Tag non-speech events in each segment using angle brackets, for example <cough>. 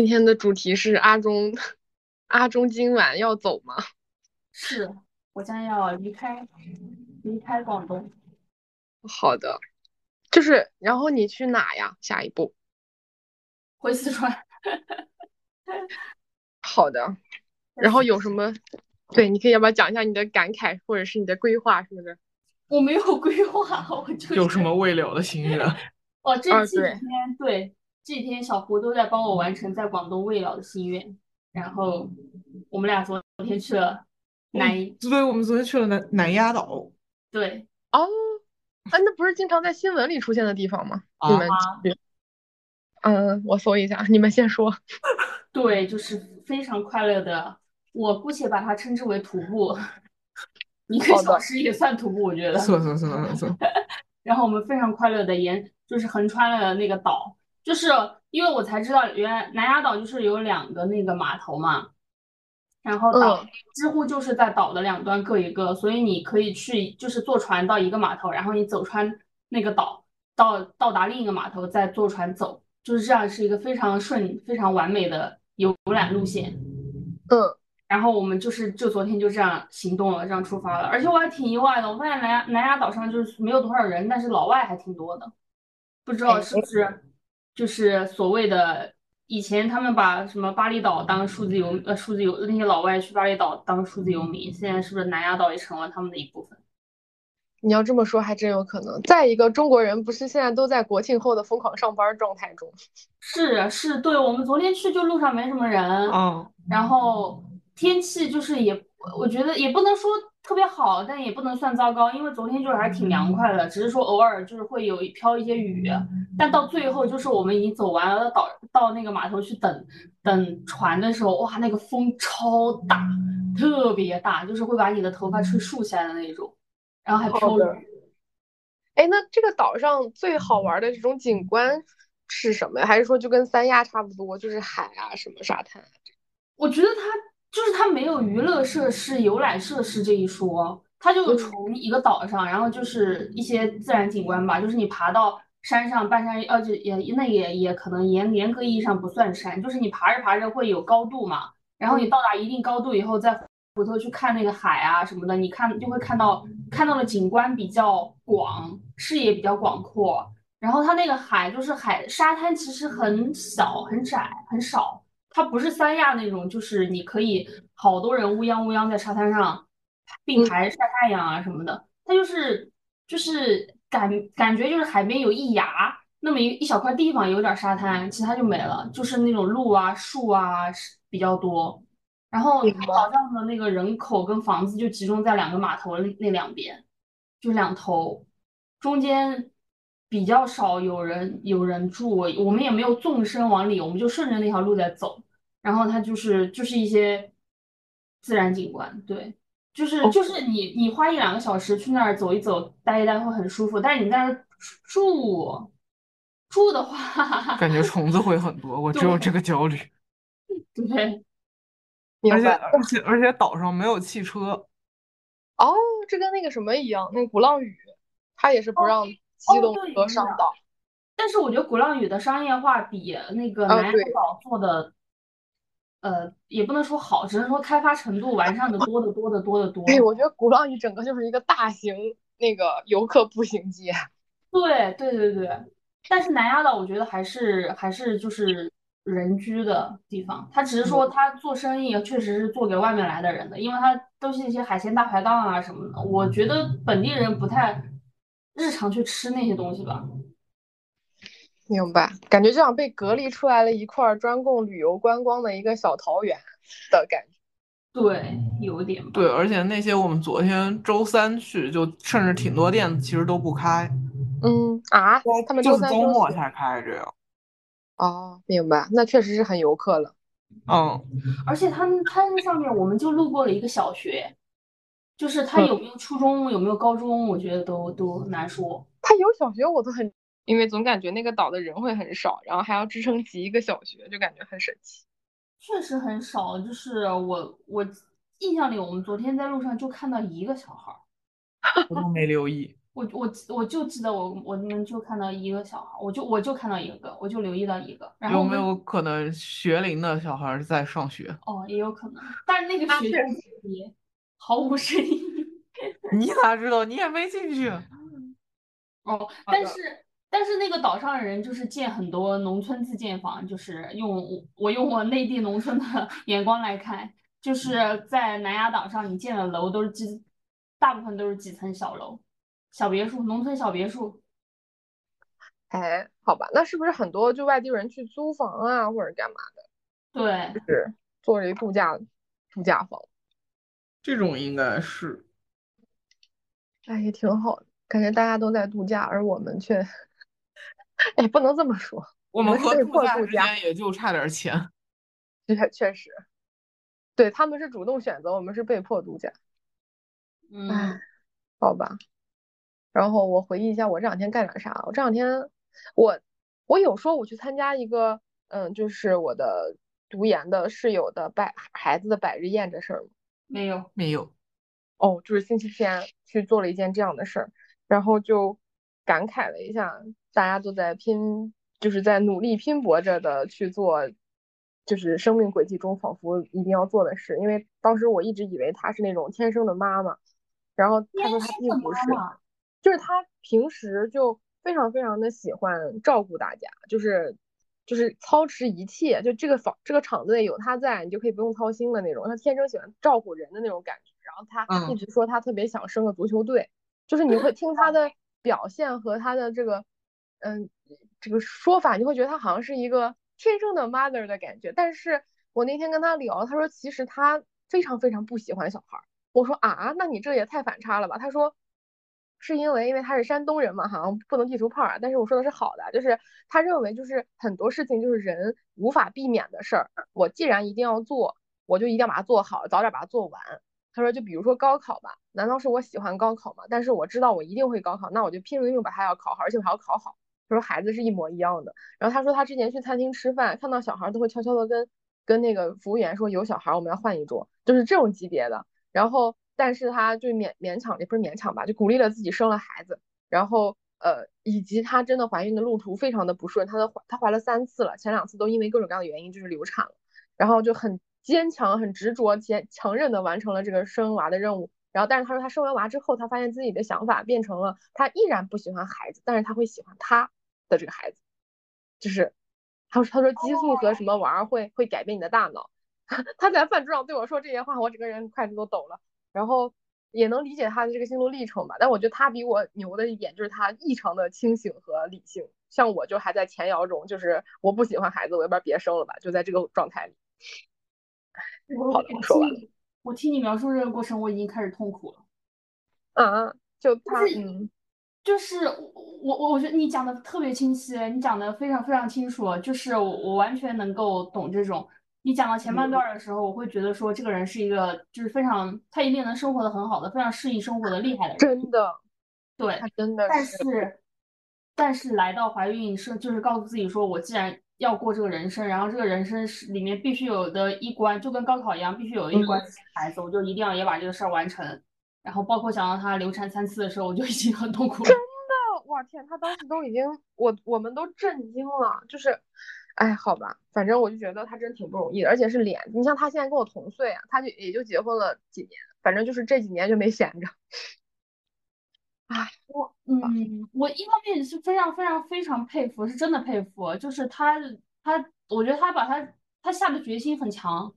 今天的主题是阿中，阿中今晚要走吗？<laughs> 是我将要离开，离开广东。好的，就是然后你去哪呀？下一步 <laughs> 回四川。<laughs> 好的，然后有什么？对，你可以要不要讲一下你的感慨，或者是你的规划什么的？我没有规划，我就有什么未了的心愿？哦，这几天对，这几天小胡都在帮我完成在广东未了的心愿。然后我们俩昨天去了南，对，我们昨天去了南南丫岛。对，哦，哎，那不是经常在新闻里出现的地方吗？你们，嗯，我搜一下，你们先说。<laughs> 对，就是非常快乐的，我姑且把它称之为徒步，一个小时也算徒步，我觉得。算算算算。<laughs> 然后我们非常快乐的沿，就是横穿了那个岛，就是因为我才知道，原来南丫岛就是有两个那个码头嘛，然后岛几乎就是在岛的两端各一个，所以你可以去，就是坐船到一个码头，然后你走穿那个岛，到到达另一个码头，再坐船走，就是这样，是一个非常顺、非常完美的。游览路线，嗯，然后我们就是就昨天就这样行动了，这样出发了。而且我还挺意外的，我发现南南丫岛上就是没有多少人，但是老外还挺多的，不知道是不是就是所谓的以前他们把什么巴厘岛当数字游呃数字游那些老外去巴厘岛当数字游民，现在是不是南丫岛也成了他们的一部分？你要这么说，还真有可能。再一个，中国人不是现在都在国庆后的疯狂上班状态中？是是，对我们昨天去就路上没什么人，嗯，然后天气就是也，我觉得也不能说特别好，但也不能算糟糕，因为昨天就是还挺凉快的，只是说偶尔就是会有一飘一些雨，但到最后就是我们已经走完了，到到那个码头去等等船的时候，哇，那个风超大，特别大，就是会把你的头发吹竖起来的那种。然后还飘雨，哎，那这个岛上最好玩的这种景观是什么呀？还是说就跟三亚差不多，就是海啊，什么沙滩啊？我觉得它就是它没有娱乐设施、游览设施这一说，它就从一个岛上，然后就是一些自然景观吧，就是你爬到山上，半山呃，就也那也也可能严严格意义上不算山，就是你爬着爬着会有高度嘛，然后你到达一定高度以后再。回头去看那个海啊什么的，你看就会看到看到的景观比较广，视野比较广阔。然后它那个海就是海沙滩，其实很小很窄很少，它不是三亚那种，就是你可以好多人乌泱乌泱在沙滩上并排晒太阳啊什么的。它就是就是感感觉就是海边有一崖那么一一小块地方有点沙滩，其他就没了，就是那种路啊树啊比较多。然后岛上的那个人口跟房子就集中在两个码头那那两边，就两头，中间比较少有人有人住，我们也没有纵深往里，我们就顺着那条路在走。然后它就是就是一些自然景观，对，就是就是你你花一两个小时去那儿走一走，待一待会很舒服。但是你在那儿住住的话，<laughs> 感觉虫子会很多，我只有这个焦虑。对。而且而且而且岛上没有汽车，哦，这跟那个什么一样，那个鼓浪屿，它也是不让机动车上岛。但是我觉得鼓浪屿的商业化比那个南丫岛做的，呃，也不能说好，只能说开发程度完善的多得多得多得多。对，我觉得鼓浪屿整个就是一个大型那个游客步行街。<laughs> 对对对对，但是南丫岛我觉得还是还是就是。人居的地方，他只是说他做生意确实是做给外面来的人的，因为他都是一些海鲜大排档啊什么的。我觉得本地人不太日常去吃那些东西吧。明白，感觉就像被隔离出来了一块专供旅游观光的一个小桃园的感觉。对，有点。对，而且那些我们昨天周三去，就甚至挺多店其实都不开。嗯啊，他们就是周末才开这样。哦，明白，那确实是很游客了。嗯，而且他们他那上面我们就路过了一个小学，就是他有没有初中，有没有高中，我觉得都都难说。他有小学我都很，因为总感觉那个岛的人会很少，然后还要支撑起一个小学，就感觉很神奇。确实很少，就是我我印象里，我们昨天在路上就看到一个小孩，<laughs> 我都没留意。我我我就记得我我们就看到一个小孩，我就我就看到一个，我就留意到一个。然后有没有可能学龄的小孩在上学？哦，也有可能，但是那个学校里毫无声音。<laughs> 你咋知道？你也没进去。哦，但是但是那个岛上的人就是建很多农村自建房，就是用我用我内地农村的 <laughs> 眼光来看，就是在南丫岛上，你建的楼都是几，大部分都是几层小楼。小别墅，农村小别墅。哎，好吧，那是不是很多就外地人去租房啊，或者干嘛的？对，就是做一度假度假房。这种应该是，哎，也挺好的，感觉大家都在度假，而我们却，哎，不能这么说，我们和度假之间也就差点钱。<laughs> 确确实，对他们是主动选择，我们是被迫度假。嗯，好吧。然后我回忆一下，我这两天干点啥？我这两天，我我有说我去参加一个，嗯，就是我的读研的室友的百孩子的百日宴这事儿吗？没有，没有。哦，就是星期天去做了一件这样的事儿，然后就感慨了一下，大家都在拼，就是在努力拼搏着的去做，就是生命轨迹中仿佛一定要做的事。因为当时我一直以为她是那种天生的妈妈，然后她说她并不是。就是她平时就非常非常的喜欢照顾大家，就是就是操持一切，就这个房这个厂子里有他在，你就可以不用操心的那种。他天生喜欢照顾人的那种感觉。然后他一直说他特别想生个足球队，就是你会听他的表现和他的这个嗯这个说法，你会觉得他好像是一个天生的 mother 的感觉。但是我那天跟他聊，他说其实他非常非常不喜欢小孩。我说啊，那你这也太反差了吧？他说。是因为因为他是山东人嘛，好像不能地图炮啊。但是我说的是好的，就是他认为就是很多事情就是人无法避免的事儿，我既然一定要做，我就一定要把它做好，早点把它做完。他说就比如说高考吧，难道是我喜欢高考吗？但是我知道我一定会高考，那我就拼了命把它要考好，而且我还要考好。他说孩子是一模一样的。然后他说他之前去餐厅吃饭，看到小孩都会悄悄的跟跟那个服务员说有小孩我们要换一桌，就是这种级别的。然后。但是他就勉勉强也不是勉强吧，就鼓励了自己生了孩子，然后呃，以及她真的怀孕的路途非常的不顺，她的怀她怀了三次了，前两次都因为各种各样的原因就是流产了，然后就很坚强、很执着、坚强韧的完成了这个生娃的任务。然后，但是她说她生完娃之后，她发现自己的想法变成了，她依然不喜欢孩子，但是她会喜欢她的这个孩子，就是她说她说激素和什么玩意儿会会改变你的大脑。<laughs> 她在饭桌上对我说这些话，我整个人筷子都抖了。然后也能理解他的这个心路历程吧，但我觉得他比我牛的一点就是他异常的清醒和理性，像我就还在前摇中，就是我不喜欢孩子，我要不然别生了吧，就在这个状态里。好的，说完了。我听你描述这个过程，我已经开始痛苦了。啊，就他，嗯，就是我我我觉得你讲的特别清晰，你讲的非常非常清楚，就是我我完全能够懂这种。你讲到前半段的时候，我会觉得说这个人是一个就是非常他一定能生活的很好的，非常适应生活的厉害的人。真的，对，他真的。但是，但是来到怀孕是就是告诉自己说，我既然要过这个人生，然后这个人生是里面必须有的一关，就跟高考一样，必须有一关孩子，我就一定要也把这个事儿完成。然后包括想到他流产三次的时候，我就已经很痛苦了。真的，哇天，他当时都已经我我们都震惊了，就是。哎，好吧，反正我就觉得他真挺不容易的，而且是脸，你像他现在跟我同岁啊，他就也就结婚了几年，反正就是这几年就没闲着。哎，我，嗯，我一方面是非常非常非常佩服，是真的佩服，就是他他，我觉得他把他他下的决心很强。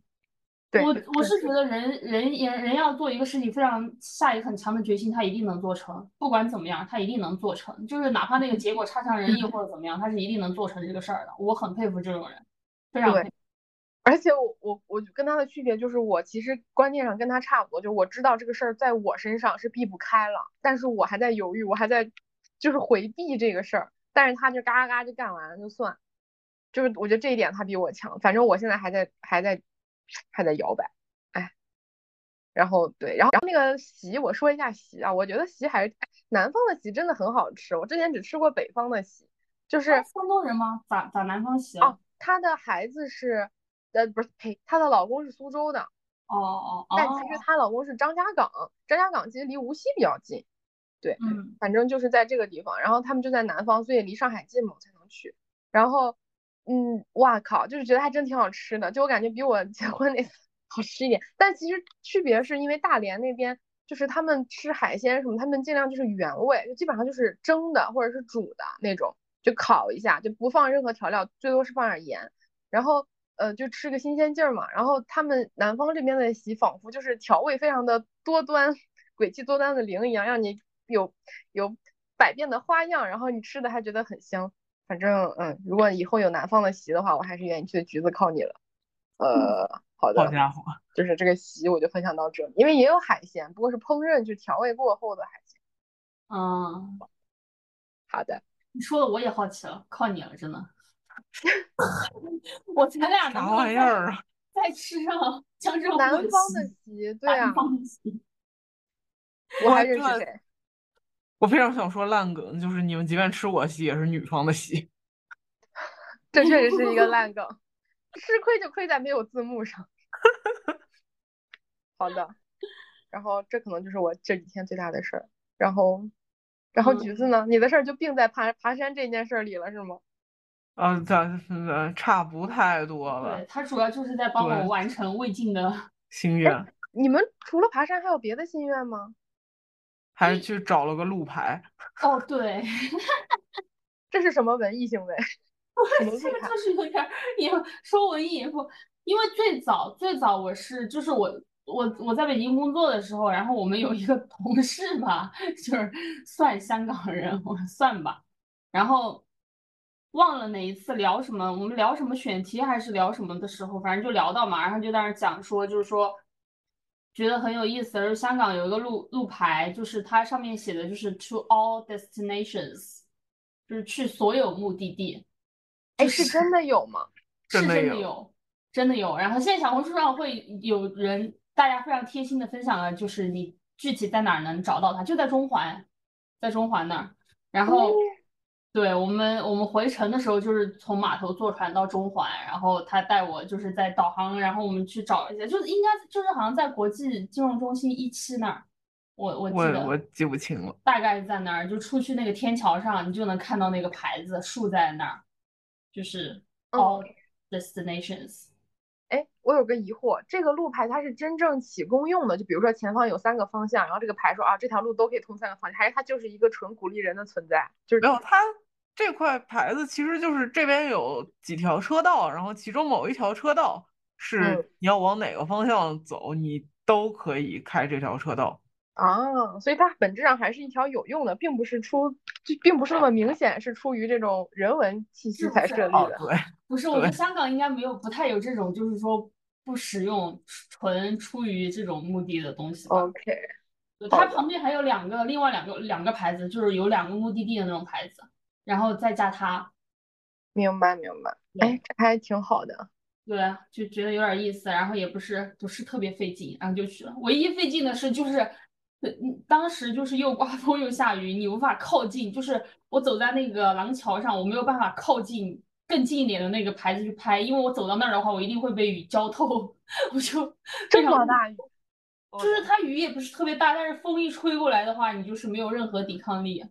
我我是觉得人人人人要做一个事情，非常下一个很强的决心，他一定能做成。不管怎么样，他一定能做成。就是哪怕那个结果差强人意或者怎么样，他是一定能做成这个事儿的。我很佩服这种人，非常佩服。<laughs> 而且我我我跟他的区别就是，我其实观念上跟他差不多，就我知道这个事儿在我身上是避不开了，但是我还在犹豫，我还在就是回避这个事儿。但是他就嘎嘎嘎就干完了就算，就是我觉得这一点他比我强。反正我现在还在还在。还在摇摆，哎，然后对，然后然后那个席，我说一下席啊，我觉得席还是南方的席真的很好吃，我之前只吃过北方的席，就是山东人吗？咋咋南方席啊？她的孩子是呃不是呸，她的老公是苏州的，哦哦哦，但其实她老公是张家港，张家港其实离无锡比较近，对，嗯反正就是在这个地方，然后他们就在南方，所以离上海近嘛，我才能去。然后，嗯，哇靠，就是觉得还真挺好吃的，就我感觉比我结婚那次 <laughs> 好吃一点。但其实区别是因为大连那边就是他们吃海鲜什么，他们尽量就是原味，就基本上就是蒸的或者是煮的那种，就烤一下，就不放任何调料，最多是放点盐，然后呃就吃个新鲜劲儿嘛。然后他们南方这边的席仿佛就是调味非常的多端，诡计多端的灵一样，让你有有百变的花样，然后你吃的还觉得很香。反正嗯，如果以后有南方的席的话，我还是愿意去的。橘子靠你了。呃，好的，好家伙，就是这个席我就分享到这，因为也有海鲜，不过是烹饪就调味过后的海鲜。嗯，<laughs> 好的，你说的我也好奇了，靠你了，真的。<laughs> 我咱俩能啥玩意儿啊？<laughs> 再吃上江浙南沪方的席席，对啊南，方的席我还认识谁？我非常想说烂梗，就是你们即便吃我席，也是女方的席。<laughs> 这确实是一个烂梗，吃亏就亏在没有字幕上。<laughs> 好的，然后这可能就是我这几天最大的事儿。然后，然后橘子呢？你的事儿就并在爬爬山这件事儿里了，是吗？呃，咱呃差不太多了对了，他主要就是在帮我完成未尽的。心愿你们除了爬山还有别的心愿吗？还是去找了个路牌。<laughs> 哦，对，<laughs> 这是什么文艺行为？<laughs> 这个就是有点儿也说文艺也不，因为最早最早我是就是我我我在北京工作的时候，然后我们有一个同事吧，就是算香港人，我算吧，然后忘了哪一次聊什么，我们聊什么选题还是聊什么的时候，反正就聊到嘛，然后就在那儿讲说，就是说觉得很有意思，而香港有一个路路牌，就是它上面写的就是 to all destinations，就是去所有目的地。哎，是真的有吗？<laughs> 是真的有真的有。然后现在小红书上会有人，大家非常贴心的分享了，就是你具体在哪儿能找到它，就在中环，在中环那儿。然后，哦对我们我们回程的时候，就是从码头坐船到中环，然后他带我就是在导航，然后我们去找一下，就是应该就是好像在国际金融中心一期那儿，我我记我得我记不清了。大概在那儿，就出去那个天桥上，你就能看到那个牌子竖在那儿，就是嗯 all destinations。哎，我有个疑惑，这个路牌它是真正起公用的？就比如说前方有三个方向，然后这个牌说啊这条路都可以通三个方向，还是它就是一个纯鼓励人的存在？就是没有，它这块牌子其实就是这边有几条车道，然后其中某一条车道是嗯你要往哪个方向走，你都可以开这条车道。啊，所以它本质上还是一条有用的，并不是出，就并不是那么明显是出于这种人文气息是不是才设立哦，的。对，不是，<laughs> 我觉得香港应该没有，不太有这种，就是说不使用纯出于这种目的的东西。OK，对它旁边还有两个，另外两个两个牌子，就是有两个目的地的那种牌子，然后再加他，明白明白。对哎，这还挺好的。对啊，就觉得有点意思，然后也不是不是特别费劲，然后就去了。唯一费劲的是就是，当时就是又刮 <laughs> 风又下雨，你无法靠近，就是我走在那个廊桥上，我没有办法靠近更近一点的那个牌子去拍，因为我走到那儿的话，我一定会被雨浇透，<laughs> 我就 <laughs> 这么大雨，就是它雨也不是特别大，但是风一吹过来的话，你就是没有任何抵抗力。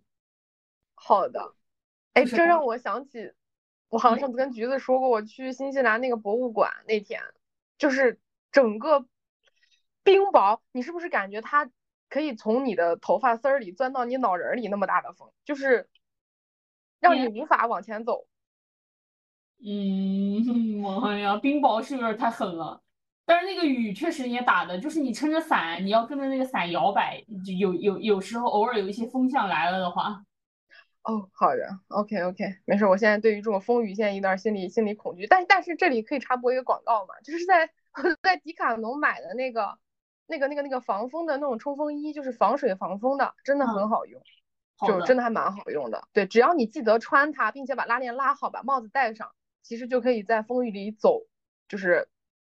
好的。哎，这让我想起，我好像上次跟橘子说过，我去新西兰那个博物馆那天，就是整个冰雹，你是不是感觉它可以从你的头发丝儿里钻到你脑仁儿里那么大的风，就是让你无法往前走。嗯，妈呀，冰雹是有点太狠了。但是那个雨确实也打的，就是你撑着伞，你要跟着那个伞摇摆，就有有有时候偶尔有一些风向来了的话，哦，好的，OK OK，没事。我现在对于这种风雨现在有点心理心理恐惧，但但是这里可以插播一个广告嘛，就是在 <laughs> 在迪卡侬买的那个那个那个那个防风的那种冲锋衣，就是防水防风的，真的很嗯好用，好就真的还蛮好用的。对，只要你记得穿它，并且把拉链拉好，把帽子戴上，其实就可以在风雨里走，就是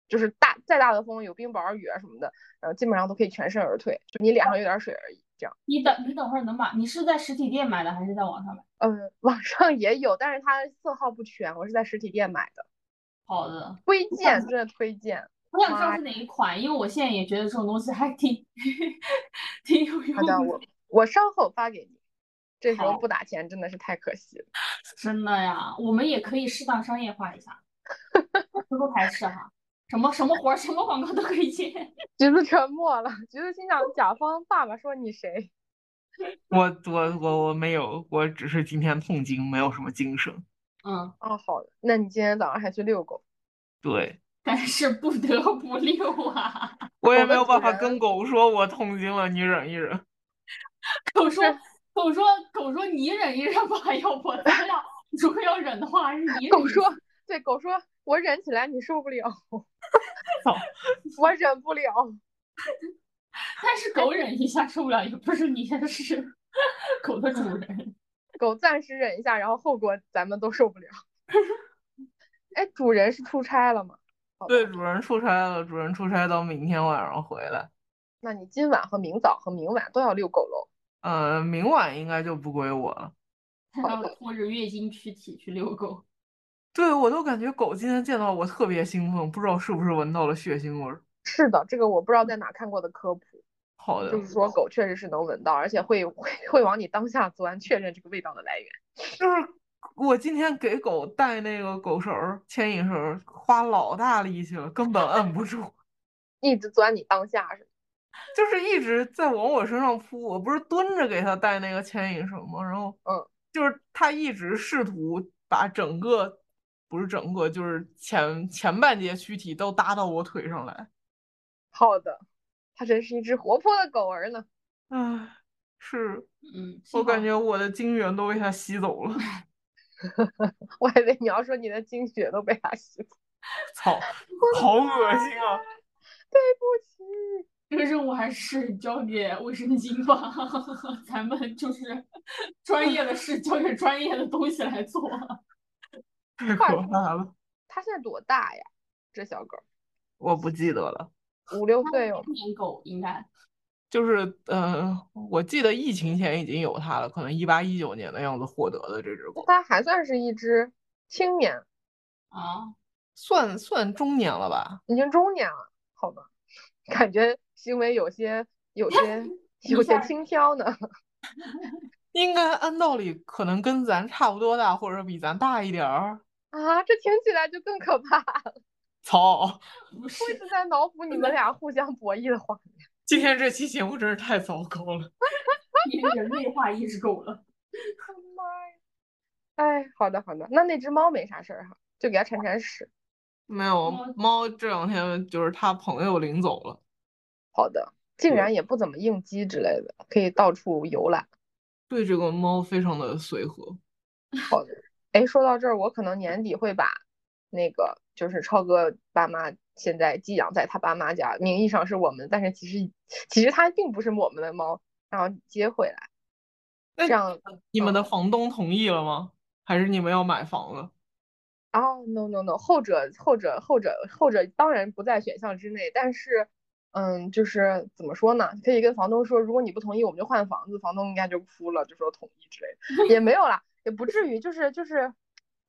就是大再大的风，有冰雹、雨啊什么的，然后，基本上都可以全身而退，就你脸上有点水而已，这样。你等你等会儿能把你是在实体店买的还是在网上买？嗯，<laughs> 网上也有，但是它色号不全，我是在实体店买的。好的，推荐，真的推荐。我想知道是哪一款，因为我现在也觉得这种东西还挺 <laughs> 挺有用的好的，我我稍后发给你。这时候不打钱真的是太可惜了。真的呀，我们也可以适当商业化一下，多多排斥哈，什么什么活儿，什么广告都可以接。<laughs> 橘子沉默了，橘子心想：甲方爸爸说你谁？<laughs> 我我我我没有，我只是今天痛经，没有什么精神。嗯，哦，好的，那你今天早上还去遛狗？<laughs> 对，但是不得不遛啊。我也没有办法跟狗说我痛经了，你忍一忍。狗说，狗说，狗说你忍一忍吧，要不咱俩如果要忍的话，是你忍狗说，对，狗说，我忍起来你受不了 <laughs> <laughs> 我忍不了。<laughs> 但是狗忍一下受不了，也不是你，是狗的主人。狗暂时忍一下，然后后果咱们都受不了。哎，主人是出差了吗？对，主人出差了，主人出差到明天晚上回来。那你今晚和明早和明晚都要遛狗喽。呃，明晚应该就不归我了。他要拖着月经躯体去遛狗。对，我都感觉狗今天见到我特别兴奋，不知道是不是闻到了血腥味儿。是的，这个我不知道在哪看过的科普，好的，就是说狗确实是能闻到，而且会会会往你当下钻，确认这个味道的来源。<laughs> 就是我今天给狗带那个狗绳儿、牵引绳儿，花老大力气了，根本摁不住，<laughs> 一直钻你当下是？就是一直在往我身上扑。我不是蹲着给它带那个牵引绳吗？然后，嗯，就是它一直试图把整个，不是整个，就是前前半截躯体都搭到我腿上来。好的，它真是一只活泼的狗儿呢。唉，是嗯，我感觉我的精元都被它吸走了。<laughs> 我还以为你要说你的精血都被它吸走。操，好恶心啊！<laughs> 对不起，这个任务还是交给卫生巾吧，<laughs> 咱们就是专业的事交给专业的东西来做。太可怕了，它现在多大呀？这小狗我不记得了。五六岁有吗？年狗应该就是，呃，我记得疫情前已经有它了，可能一八一九年的样子获得的这只狗，它还算是一只青年，啊，算算中年了吧？已经中年了，好吧？<laughs> 感觉行为有些有些 <laughs> 有些轻佻呢。<laughs> 应该按道理可能跟咱差不多大，或者比咱大一点儿。啊，这听起来就更可怕了。<laughs> 操！<laughs> 不是我一直在脑补你们俩互相博弈的画面。<laughs> 今天这期节目真是太糟糕了。你人类化意识狗了。妈呀！哎，好的好的，那那只猫没啥事儿哈，就给它铲铲屎。没有猫猫，这两天就是他朋友领走了。好的，竟然也不怎么应激之类的，可以到处游览。对这个猫非常的随和。好的，哎，说到这儿，我可能年底会把那个就是超哥爸妈现在寄养在他爸妈家，名义上是我们，但是其实其实它并不是我们的猫，然后接回来，那这样你们嗯的房东同意了吗？还是你们要买房了？哦，no no no，后者后者后者后者当然不在选项之内，但是，嗯，就是怎么说呢？可以跟房东说，如果你不同意，我们就换房子。房东应该就哭了，就说同意之类的，<laughs> 也没有啦，也不至于，就是就是，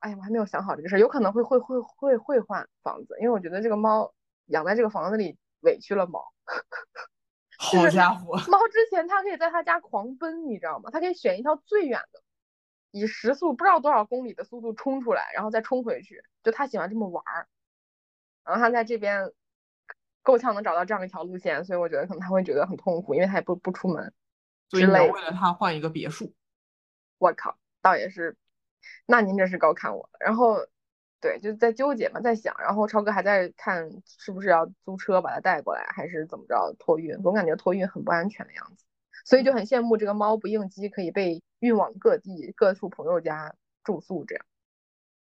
哎呀，我还没有想好这个事儿，有可能会会会会会换房子，因为我觉得这个猫养在这个房子里委屈了猫。<laughs> 好家伙！猫之前它可以在它家狂奔，你知道吗？它可以选一条最远的，以时速不知道多少公里的速度冲出来，然后再冲回去。就它喜欢这么玩儿，然后它在这边够呛能找到这样一条路线，所以我觉得可能它会觉得很痛苦，因为它也不不出门。所以为了它换一个别墅。我靠，倒也是，那您真是高看我了。然后，对，就在纠结嘛，在想。然后超哥还在看是不是要租车把它带过来，还是怎么着托运。总感觉托运很不安全的样子，所以就很羡慕这个猫不应激，可以被运往各地各处朋友家住宿这样。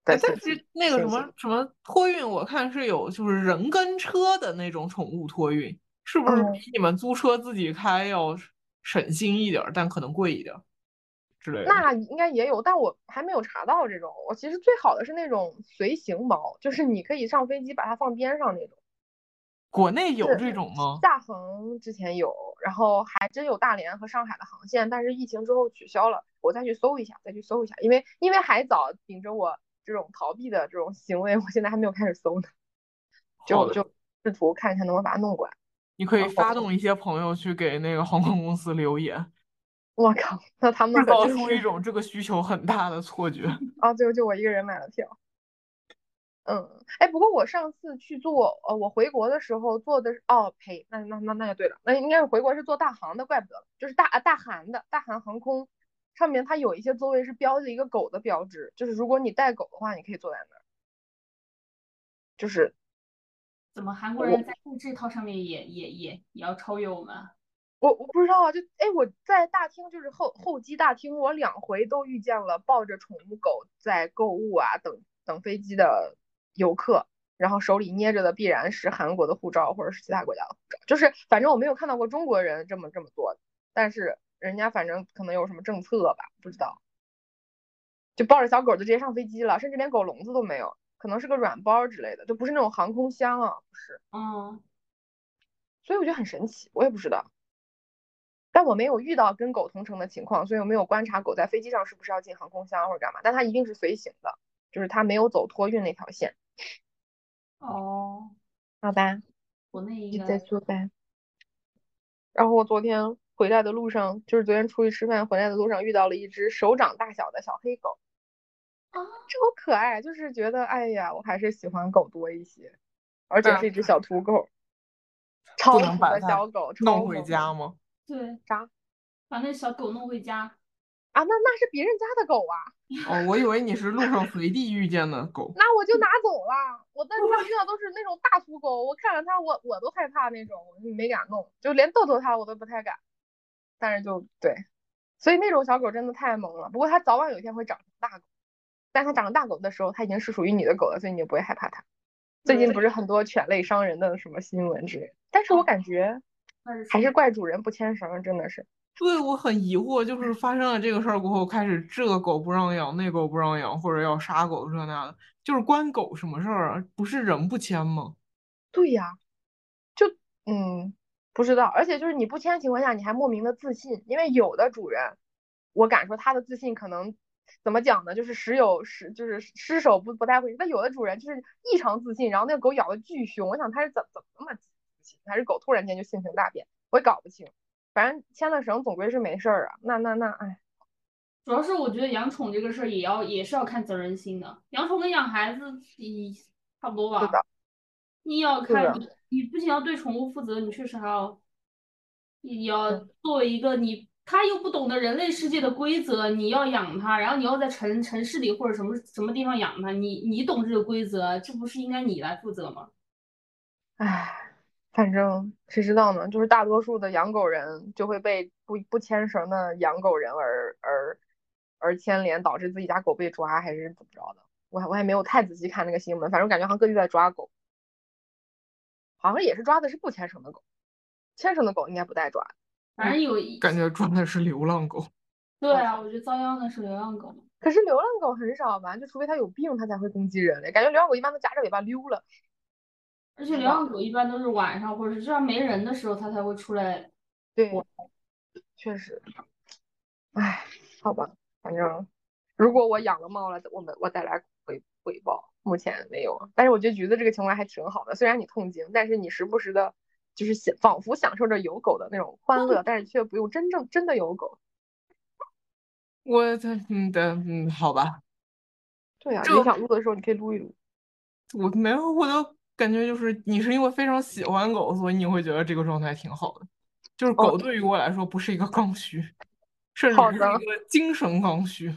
但是那个什么什么托运，我看是有就是人跟车的那种宠物托运，是不是嗯比你们租车自己开要省心一点儿，但可能贵一点儿之类的？那应该也有，但我还没有查到这种。我其实最好的是那种随行猫，就是你可以上飞机把它放边上那种。国内有这种吗？厦恒之前有，然后还真有大连和上海的航线，但是疫情之后取消了。我再去搜一下，再去搜一下，因为因为还早，秉着我这种逃避的这种行为，我现在还没有开始搜呢，就就试图看一下能不能把它弄过来。你可以发动一些朋友去给那个航空公司留言。我靠，那他们制造出一种这个需求很大的错觉。<laughs> 啊，就就我一个人买了票。嗯，哎，不过我上次去坐，呃，我回国的时候坐的是，哦，呸，那那那那就对了，那应该是回国是坐大航的，怪不得了，就是大啊大韩的大韩航空，上面它有一些座位是标着一个狗的标志，就是如果你带狗的话，你可以坐在那儿，就是怎么韩国人在这套上面也也也也要超越我们？我我不知道啊，就哎我在大厅就是候候机大厅，我两回都遇见了抱着宠物狗在购物啊，等等飞机的游客，然后手里捏着的必然是韩国的护照或者是其他国家的护照，就是反正我没有看到过中国人这么这么做，但是人家反正可能有什么政策吧，不知道，就抱着小狗就直接上飞机了，甚至连狗笼子都没有，可能是个软包之类的，就不是那种航空箱啊，不是，嗯，所以我觉得很神奇，我也不知道。但我没有遇到跟狗同乘的情况，所以我没有观察狗在飞机上是不是要进航空箱或者干嘛。但它一定是随行的，就是它没有走托运那条线。哦，好吧，国内应你再该说呗。然后我昨天回来的路上，就是昨天出去吃饭回来的路上遇到了一只手掌大小的小黑狗，啊，超可爱，就是觉得哎呀，我还是喜欢狗多一些，而且是一只小土狗，超土能把的小狗，超弄回家吗？对，啥把那小狗弄回家。啊？那那是别人家的狗啊。<laughs> 哦，我以为你是路上随地遇见的狗。那我就拿走了。我在路上遇到都是那种大土狗，我看着它，我我都害怕那种，我就没敢弄，就连逗逗它我都不太敢。但是就对，所以那种小狗真的太萌了。不过它早晚有一天会长成大狗，但它长成大狗的时候，它已经是属于你的狗了，所以你就不会害怕它。最近不是很多犬类伤人的什么新闻之类的，但是我感觉还是怪主人不牵绳，真的是。对，我很疑惑，就是发生了这个事儿过后，开始这个狗不让养，那狗不让养，或者要杀狗这那的，就是关狗什么事儿啊？不是人不牵吗？对呀，就嗯，不知道，而且就是你不牵的情况下，你还莫名的自信，因为有的主人，我敢说他的自信可能怎么讲呢，就是时有时就是失手不不太会，但有的主人就是异常自信，然后那个狗咬的巨凶，我想他是怎怎么那么还是狗突然间就性情大变，我也搞不清，反正牵了绳总归是没事儿啊，那那那哎，主要是我觉得养宠这个事儿也要也是要看责任心的，养宠跟养孩子一差不多吧。是的，你要看你，你不仅要对宠物负责，你确实还要，你要嗯作为一个你，他又不懂得人类世界的规则，你要养它，然后你要在城城市里或者什么什么地方养它，你你懂这个规则，这不是应该你来负责吗？唉，反正谁知道呢？就是大多数的养狗人就会被不不牵绳的养狗人而而而牵连，导致自己家狗被抓，还是怎么着的？我还我还没有太仔细看那个新闻，反正感觉好像各地在抓狗，好像也是抓的是不牵绳的狗，牵绳的狗应该不带抓。反正有一，感觉抓的是流浪狗。<laughs> 对啊，我觉得遭殃的是流浪狗。可是流浪狗很少吧？就除非它有病，它才会攻击人类。感觉流浪狗一般都夹着尾巴溜了。而且流浪狗一般都是晚上或者是至少没人的时候，它才会出来。对，确实。唉，好吧，反正如果我养了猫了，我们我再来回回报。目前没有，但是我觉得橘子这个情况还挺好的，虽然你痛经，但是你时不时的，就是享仿佛享受着有狗的那种欢乐，但是却不用真正真的有狗。<laughs> 我的嗯的嗯，好吧，对呀、你想录的时候你可以录一录。我没有，我的感觉就是你是因为非常喜欢狗，所以你会觉得这个状态挺好的。就是哦狗对于我来说不是一个刚需，甚至是的一个精神刚需。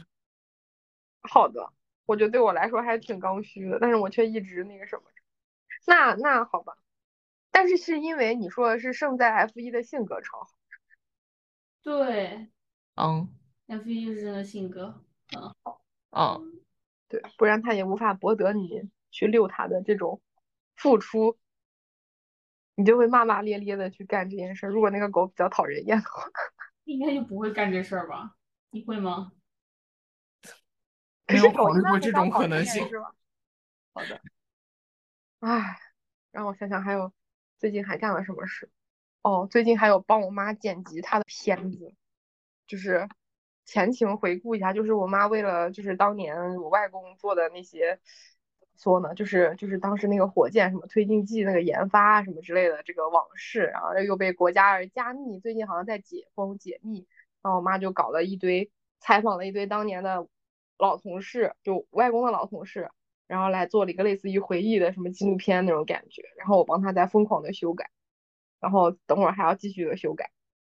<laughs> 好的，我觉得对我来说还挺刚需的，但是我却一直那个什么。那那好吧，但是是因为你说的是胜在 F 一的性格超好。对嗯，F 一是真的性格很好。嗯，对，不然他也无法博得你去遛他的这种付出，你就会骂骂咧咧的去干这件事儿。如果那个狗比较讨人厌的话，<laughs> 应该就不会干这事儿吧？你会吗？<laughs> 没有考虑过这种可能性。是吧？<laughs> 好的，唉，让我想想还有最近还干了什么事？哦，最近还有帮我妈剪辑她的片子，就是前情回顾一下，就是我妈为了就是当年我外公做的那些，说呢，就是就是当时那个火箭什么推进剂那个研发啊什么之类的这个往事，然后又被国家而加密，最近好像在解封解密，然后我妈就搞了一堆采访了一堆当年的老同事，就外公的老同事，然后来做了一个类似于回忆的什么纪录片那种感觉，然后我帮她在疯狂的修改，然后等会儿还要继续的修改，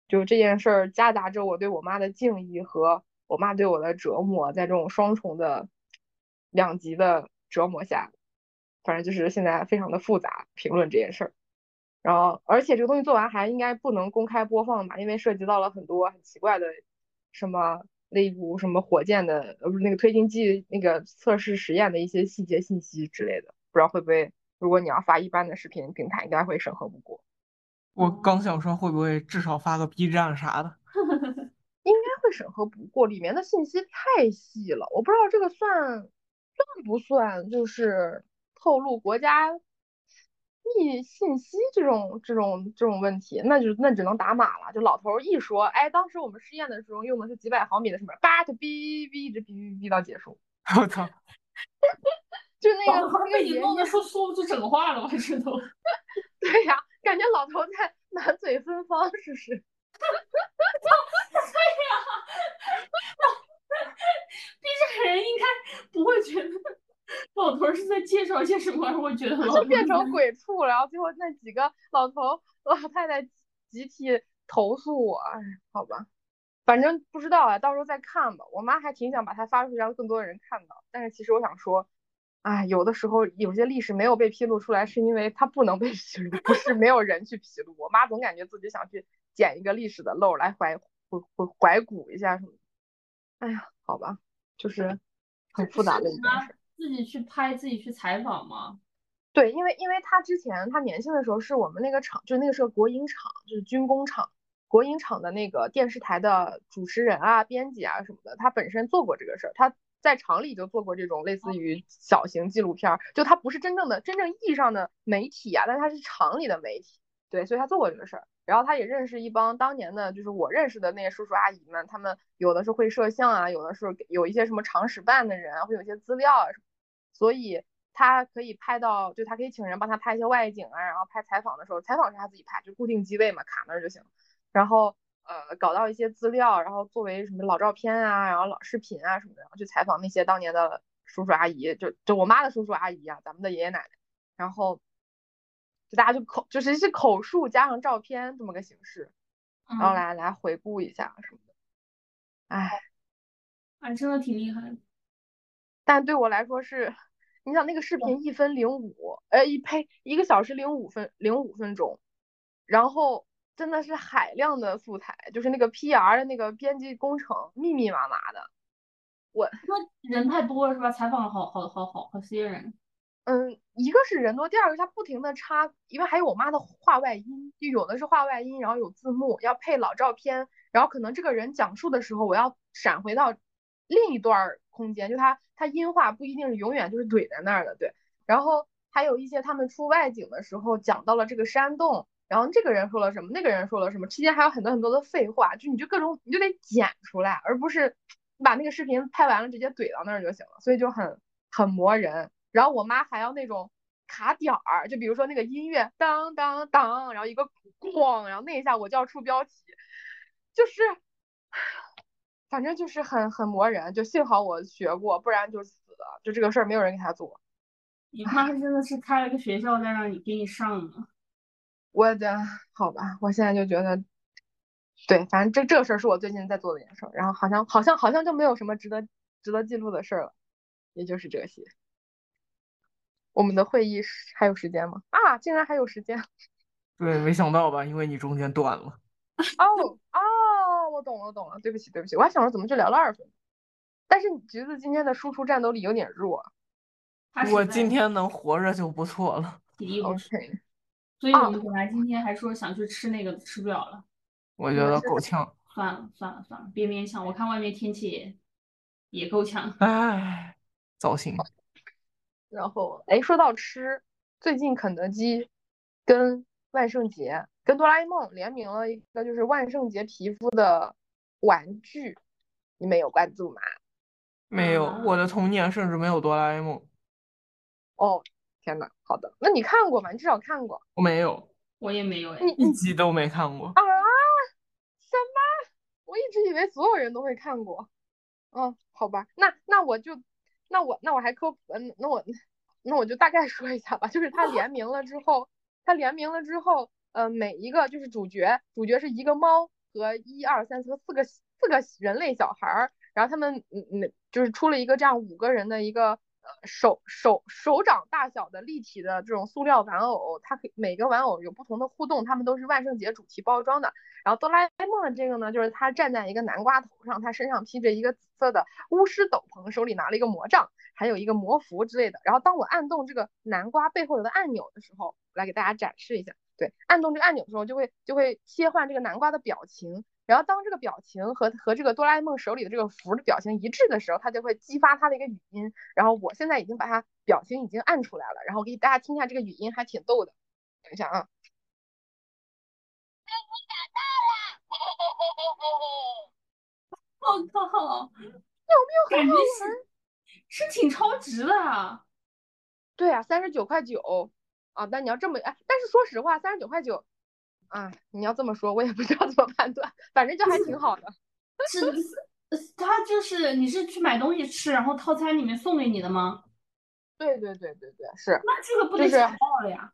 就这件事儿夹杂着我对我妈的敬意和我妈对我的折磨，在这种双重的两极的折磨下，反正就是现在非常的复杂评论这件事儿。然后，而且这个东西做完还应该不能公开播放吧，因为涉及到了很多很奇怪的什么例如什么火箭的呃不是那个推进剂那个测试实验的一些细节信息之类的，不知道会不会如果你要发一般的视频平台，应该会审核不过。我刚想说会不会至少发个 B 站啥的，<laughs> 应该会审核不过，里面的信息太细了，我不知道这个算算不算就是透露国家密信息这种这种这种问题，那就那只能打码了。就老头一说，哎，当时我们试验的时候用的是几百毫米的什么，叭就哔哔一直哔哔哔到结束，<laughs> 我操，就那个老头儿被你那个爷爷，弄得说说不出整话了吧？这都。<laughs> 对呀，感觉老头在满嘴芬芳，是不是？逼这个人应该不会觉得老头是在介绍些什么，我觉得就变成鬼畜，然后最后那几个老头老太太集体投诉我，哎，好吧，反正不知道啊，到时候再看吧。我妈还挺想把它发出去，让更多的人看到。但是其实我想说，哎，有的时候有些历史没有被披露出来，是因为它不能被 <laughs> 披露，不是没有人去披露。我妈总感觉自己想去捡一个历史的漏来怀怀怀怀古一下什么的。哎呀，好吧，就是很复杂的一件事。自己去拍，自己去采访吗？对，因为因为他之前他年轻的时候是我们那个厂，就是那个是个国营厂，就是军工厂，国营厂的那个电视台的主持人啊、编辑啊什么的，他本身做过这个事儿，他在厂里就做过这种类似于小型纪录片儿，就他不是真正的真正意义上的媒体啊，但是他是厂里的媒体，对，所以他做过这个事儿。然后他也认识一帮当年的，就是我认识的那些叔叔阿姨们，他们有的是会摄像啊，有的是有一些什么厂史办的人啊，会有一些资料啊什么，所以他可以拍到，就他可以请人帮他拍一些外景啊，然后拍采访的时候，采访是他自己拍，就固定机位嘛，卡那儿就行。然后呃搞到一些资料，然后作为什么老照片啊，然后老视频啊什么的，然后去采访那些当年的叔叔阿姨，就就我妈的叔叔阿姨啊，咱们的爷爷奶奶，然后就大家就口就是是口述加上照片这么个形式，然后嗯，来来回顾一下什么的。哎，啊，真的挺厉害的。但对我来说是，你想那个视频一分零五，呃一呸一个小时零五分零五分钟，然后真的是海量的素材，就是那个 PR 的那个编辑工程密密麻麻的。我说人太多了是吧？采访了好好好好好些人。嗯，一个是人多，第二个是他不停的插，因为还有我妈的话外音，就有的是话外音，然后有字幕，要配老照片，然后可能这个人讲述的时候，我要闪回到另一段儿空间，就他他音画不一定是永远就是怼在那儿的，对。然后还有一些他们出外景的时候讲到了这个山洞，然后这个人说了什么，那个人说了什么，期间还有很多很多的废话，就你就各种你就得剪出来，而不是你把那个视频拍完了直接怼到那儿就行了，所以就很很磨人。然后我妈还要那种卡点儿，就比如说那个音乐当当当，然后一个咣，然后那一下我就要出标题，就是，反正就是很很磨人。就幸好我学过，不然就死了。就这个事儿没有人给他做。你妈真的是开了个学校在让你给你上呢。<laughs> 我的好吧，我现在就觉得，对，反正这这个事儿是我最近在做的一件事儿，然后好像好像好像就没有什么值得值得记录的事儿了，也就是这些。我们的会议还有时间吗？啊，竟然还有时间！对，没想到吧？因为你中间断了。哦 <laughs> 哦，我懂了懂了，对不起对不起，我还想着怎么就聊了二分钟。但是你橘子今天的输出战斗力有点弱。我今天能活着就不错了。体力不所以我们本来今天还说想去吃那个，吃不了了。我觉得够呛。算了算了算了，别勉强。我看外面天气也也够呛。唉，糟心。然后哎，说到吃，最近肯德基跟万圣节跟哆啦 A 梦联名了一个就是万圣节皮肤的玩具，你们有关注吗？没有，啊我的童年甚至没有哆啦 A 梦。哦，天呐，好的，那你看过吗？你至少看过。我没有，我也没有一集都没看过。啊？什么？我一直以以为所有人都会看过。嗯，好吧，那那我就，那我那我还科普，嗯，那我那我就大概说一下吧，就是他联名了之后，它联名了之后，呃，每一个就是主角，主角是一个猫和一二三四四个四个人类小孩儿，然后他们嗯嗯就是出了一个这样五个人的一个。手手手掌大小的立体的这种塑料玩偶，它可以每个玩偶有不同的互动，它们都是万圣节主题包装的。然后哆啦 A 梦的这个呢，就是它站在一个南瓜头上，它身上披着一个紫色的巫师斗篷，手里拿了一个魔杖，还有一个魔符之类的。然后当我按动这个南瓜背后的按钮的时候，来给大家展示一下。对，按动这个按钮的时候，就会就会切换这个南瓜的表情。然后当这个表情和和这个哆啦 A 梦手里的这个符的表情一致的时候，它就会激发它的一个语音。然后我现在已经把它表情已经按出来了，然后给大家听一下这个语音，还挺逗的。等一下啊！我靠，有没有很好玩是挺超值的啊？对啊，三十九块九啊！但你要这么哎，但是说实话，三十九块九。啊，你要这么说，我也不知道怎么判断，反正就还挺好的。是，他就是你是去买东西吃，然后套餐里面送给你的吗？对对对对对，是。那这个不得抢爆了呀？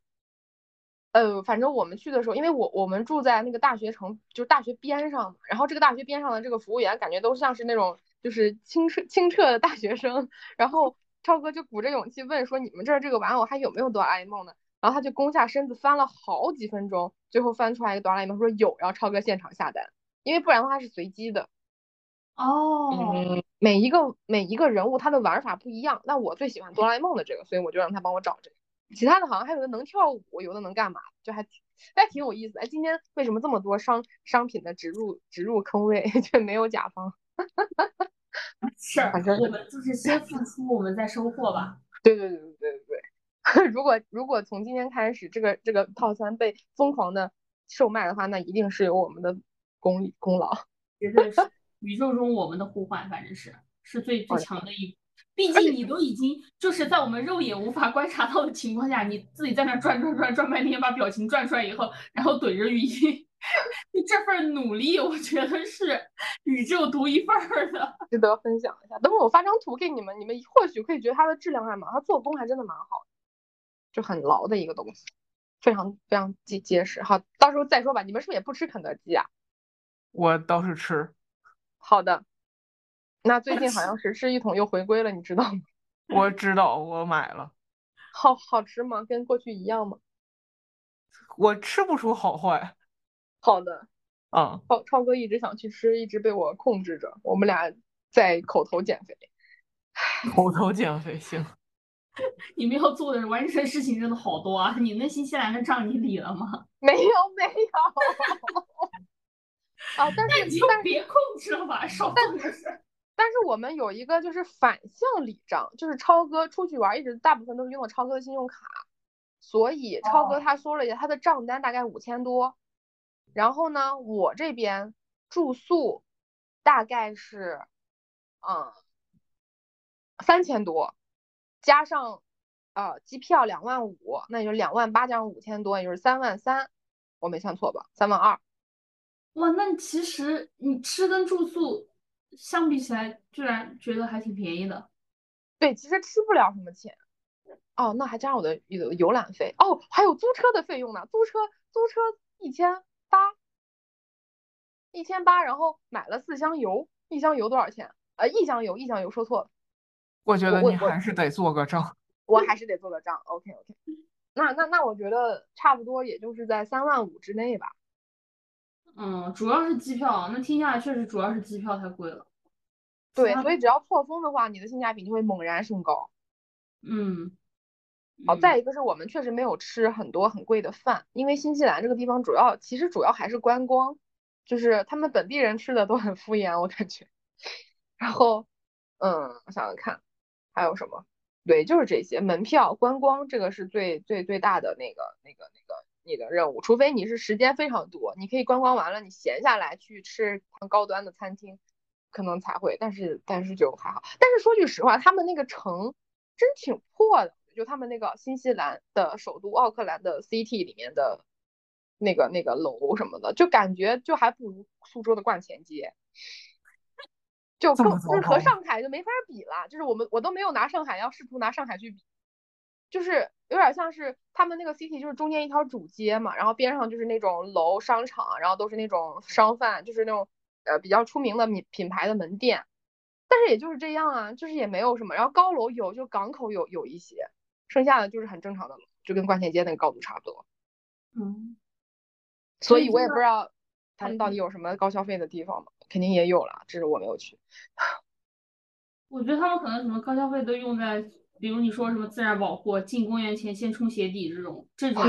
呃，反正我们去的时候，因为我我们住在那个大学城，就是大学边上嘛，然后这个大学边上的这个服务员感觉都像是那种就是清澈清澈的大学生，<laughs> 然后超哥就鼓着勇气问说：“你们这儿这个玩偶还有没有哆啦 A 梦呢？”然后他就弓下身子翻了好几分钟，最后翻出来一个哆啦 A 梦，说有，然后超哥现场下单，因为不然的话是随机的。哦，嗯，每一个每一个人物他的玩法不一样，那我最喜欢哆啦 A 梦的这个，所以我就让他帮我找这个。其他的好像还有的能跳舞，有的能干嘛，就还挺还挺有意思。哎，今天为什么这么多商商品的植入植入坑位 <laughs> 却没有甲方？<laughs> 是，反正我们就是先付出，我们再收获吧。对对对对对对对。<laughs> 如果如果从今天开始，这个这个套餐被疯狂的售卖的话，那一定是有我们的功功劳，<laughs> 绝对是宇宙中我们的呼唤，反正是是最最强的一。毕竟你都已经就是在我们肉眼无法观察到的情况下，你自己在那转转转转半天，把表情转出来以后，然后怼着语音，<laughs> 这份努力，我觉得是宇宙独一份的，值得分享一下。等会我发张图给你们，你们或许可以觉得它的质量还蛮，它做工还真的蛮好的。就很牢的一个东西，非常非常结结实。好，到时候再说吧。你们是不是也不吃肯德基啊？我倒是吃。好的，那最近好 <laughs> 像是吃一桶又回归了，你知道吗？<laughs> 我知道，我买了。好好吃吗？跟过去一样吗？我吃不出好坏。好的。嗯。超超哥一直想去吃，一直被我控制着。我们俩在口头减肥。口头减肥行。<laughs> 你们要做的完成事情真的好多啊！你那新西兰的账你理了吗？没 <laughs> 有没有。<laughs> 啊，但是你就别控制了吧，少做点事。但是我们有一个就是反向理账，就是超哥出去玩一直大部分都是用的超哥的信用卡，所以超哥他说了一下他的账单大概五千多，然后呢我这边住宿大概是嗯三千多。加上，呃，机票两万五，那也就两万八加上五千多，也就是三万三，我没算错吧？三万二。哇，那其实你吃跟住宿相比起来，居然觉得还挺便宜的。对，其实吃不了什么钱。哦，那还加上我的游游览费，哦，还有租车的费用呢。租车租车一千八，一千八，然后买了四箱油，一箱油多少钱？呃，一箱油，一箱油，说错了。我觉得你还是得做个账，<laughs> 我还是得做个账。OK OK，那那那我觉得差不多也就是在三万五之内吧。嗯，主要是机票，那听下来确实主要是机票太贵了。对，所以只要错峰的话，你的性价比就会猛然升高。嗯，好，再一个是我们确实没有吃很多很贵的饭，因为新西兰这个地方主要其实主要还是观光，就是他们本地人吃的都很敷衍，我感觉。<laughs> 然后，嗯，我想想看。还有什么？对，就是这些门票、观光，这个是最最最大的那个那个那个你的任务。除非你是时间非常多，你可以观光完了，你闲下来去吃很高端的餐厅，可能才会。但是但是就还好。但是说句实话，他们那个城真挺破的，就他们那个新西兰的首都奥克兰的 CT 里面的那个那个楼什么的，就感觉就还不如苏州的观前街，就更就是和上海就没法比了，就是我们我都没有拿上海要试图拿上海去比，就是有点像是他们那个 city 就是中间一条主街嘛，然后边上就是那种楼商场，然后都是那种商贩，就是那种呃比较出名的品品牌的门店，但是也就是这样啊，就是也没有什么，然后高楼有，就港口有有一些，剩下的就是很正常的楼，就跟观前街那个高度差不多。嗯，所以我也不知道他们到嗯底有什么高消费的地方嘛，肯定也有了，只是我没有去。<laughs> 我觉得他们可能什么高消费都用在，比如你说什么自然保护、进公园前先冲鞋底这种这种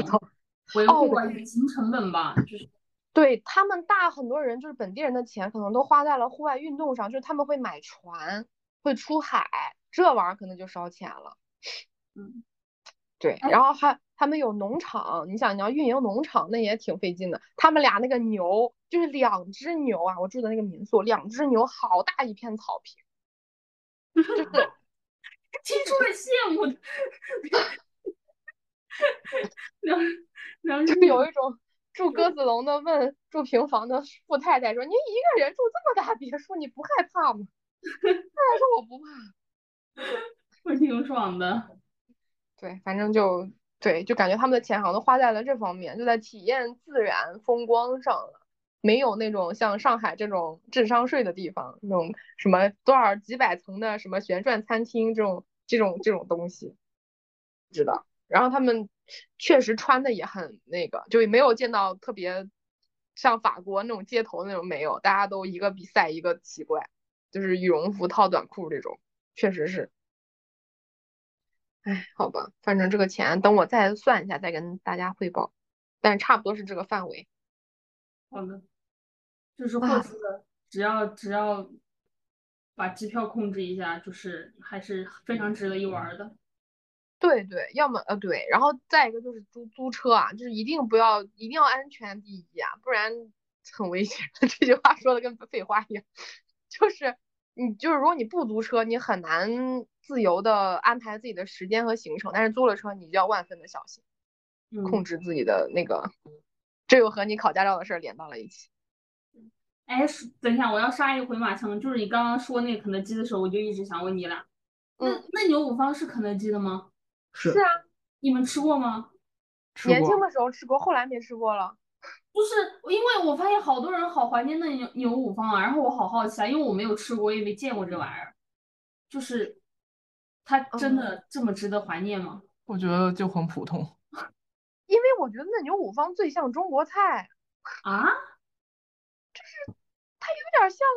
维哦护啊、隐形成本吧，就是对他们大很多人就是本地人的钱可能都花在了户外运动上，就是他们会买船，会出海，这玩意儿可能就烧钱了。嗯，<laughs> 对，哎然后还他们有农场，你想你要运营农场，那也挺费劲的。他们俩那个牛就是两只牛啊，我住的那个民宿，两只牛好大一片草坪，<laughs> 就是 <laughs> 听出了羡慕的，<laughs> 两两就有一种住鸽子笼的问住平房的富太太说：“您一个人住这么大别墅，你不害怕吗？”太太说：“我不怕。我挺爽的。”对，反正就对，就感觉他们的钱好像都花在了这方面，就在体验自然风光上了，没有那种像上海这种智商税的地方，那种什么多少几百层的什么旋转餐厅这种这种这种东西，知道。然后他们确实穿的也很那个，就没有见到特别像法国那种街头那种没有，大家都一个比赛一个奇怪，就是羽绒服套短裤这种，确实是。哎，好吧，反正这个钱等我再算一下，再跟大家汇报，但差不多是这个范围。好的，就是后期的只要只要把机票控制一下，就是还是非常值得一玩儿的。对对，要么呃对，然后再一个就是租租车啊，就是一定不要，一定要安全第一啊，不然很危险。<laughs> 这句话说的跟废话一样，<laughs> 就是你就是如果你不租车，你很难自由的安排自己的时间和行程，但是租了车，你就要万分的小心，控嗯，制自己的那个，这又和你考驾照的事儿连到了一起。哎，等一下，我要杀一个回马枪，就是你刚刚说那个肯德基的时候，我就一直想问你俩，那嗯那牛五方是肯德基的吗？是是啊，你们吃过吗？吃过年轻的时候吃过，后来没吃过了。就是因为我发现好多人好怀念那牛牛五方啊，然后我好好奇啊，因为我没有吃过，也没见过这玩意儿，就是它真的这么值得怀念吗？我觉得就很普通。我觉得那牛五方最像中国菜，啊？就是它有点像，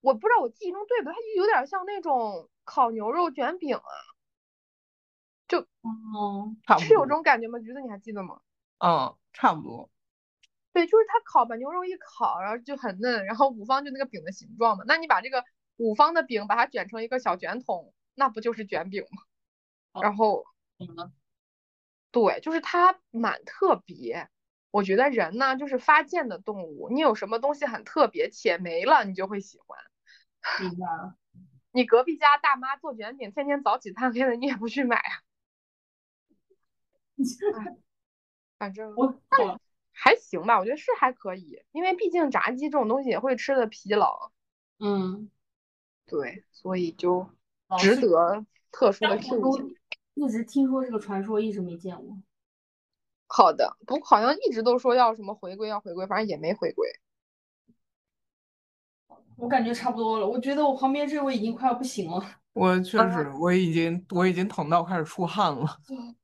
我不知道我记忆中对不对，它就有点像那种烤牛肉卷饼啊，哦，差不是有这。种感觉吗？橘子你还记得吗？嗯，差不多。对，就是它烤把牛肉一烤，然后就很嫩，然后五方就那个饼的形状嘛，那你把这个五方的饼把它卷成一个小卷筒，那不就是卷饼吗？哦然后懂了。对，就是它蛮特别。我觉得人呢，就是发现的动物，你有什么东西很特别且没了，你就会喜欢。明白了。你隔壁家大妈做卷饼，天天早起贪黑的，你也不去买啊。<laughs> 哎反正我好还行吧，我觉得是还可以，因为毕竟炸鸡这种东西也会吃的疲劳，嗯，对，所以就值得特殊的但我都聘请。一直听说这个传说，一直没见过。好的，不过好像一直都说要什么回归，要回归，反正也没回归。我感觉差不多了，我觉得我旁边这位已经快要不行了。我确啊实，我已经我已经疼到开始出汗了。<laughs>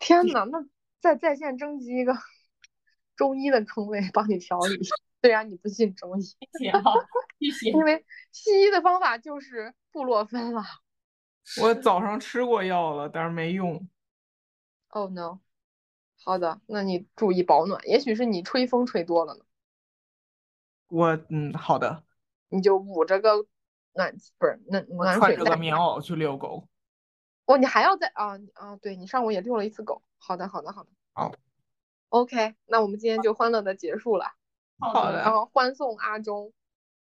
天呐，那在在线征集一个 <laughs> 中医的坑位帮你调理，<laughs> 虽然你不信中医，谢谢啊，谢谢。因为西医的方法就是布洛芬了。<laughs> 我早上吃过药了，但是没用。Oh no！好的，那你注意保暖，也许是你吹风吹多了呢，我嗯，好的，你就捂着个暖气，不是暖我穿着个。棉袄去遛狗。哦，你还要再啊啊？对你上午也遛了一次狗。好的，好的，好的。好。OK，那我们今天就欢乐的结束了，好的，然后欢送阿忠，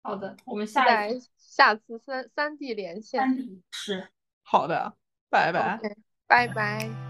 好的，我们下待一次下次三三 D 连线。三里是。好的，拜拜。拜拜。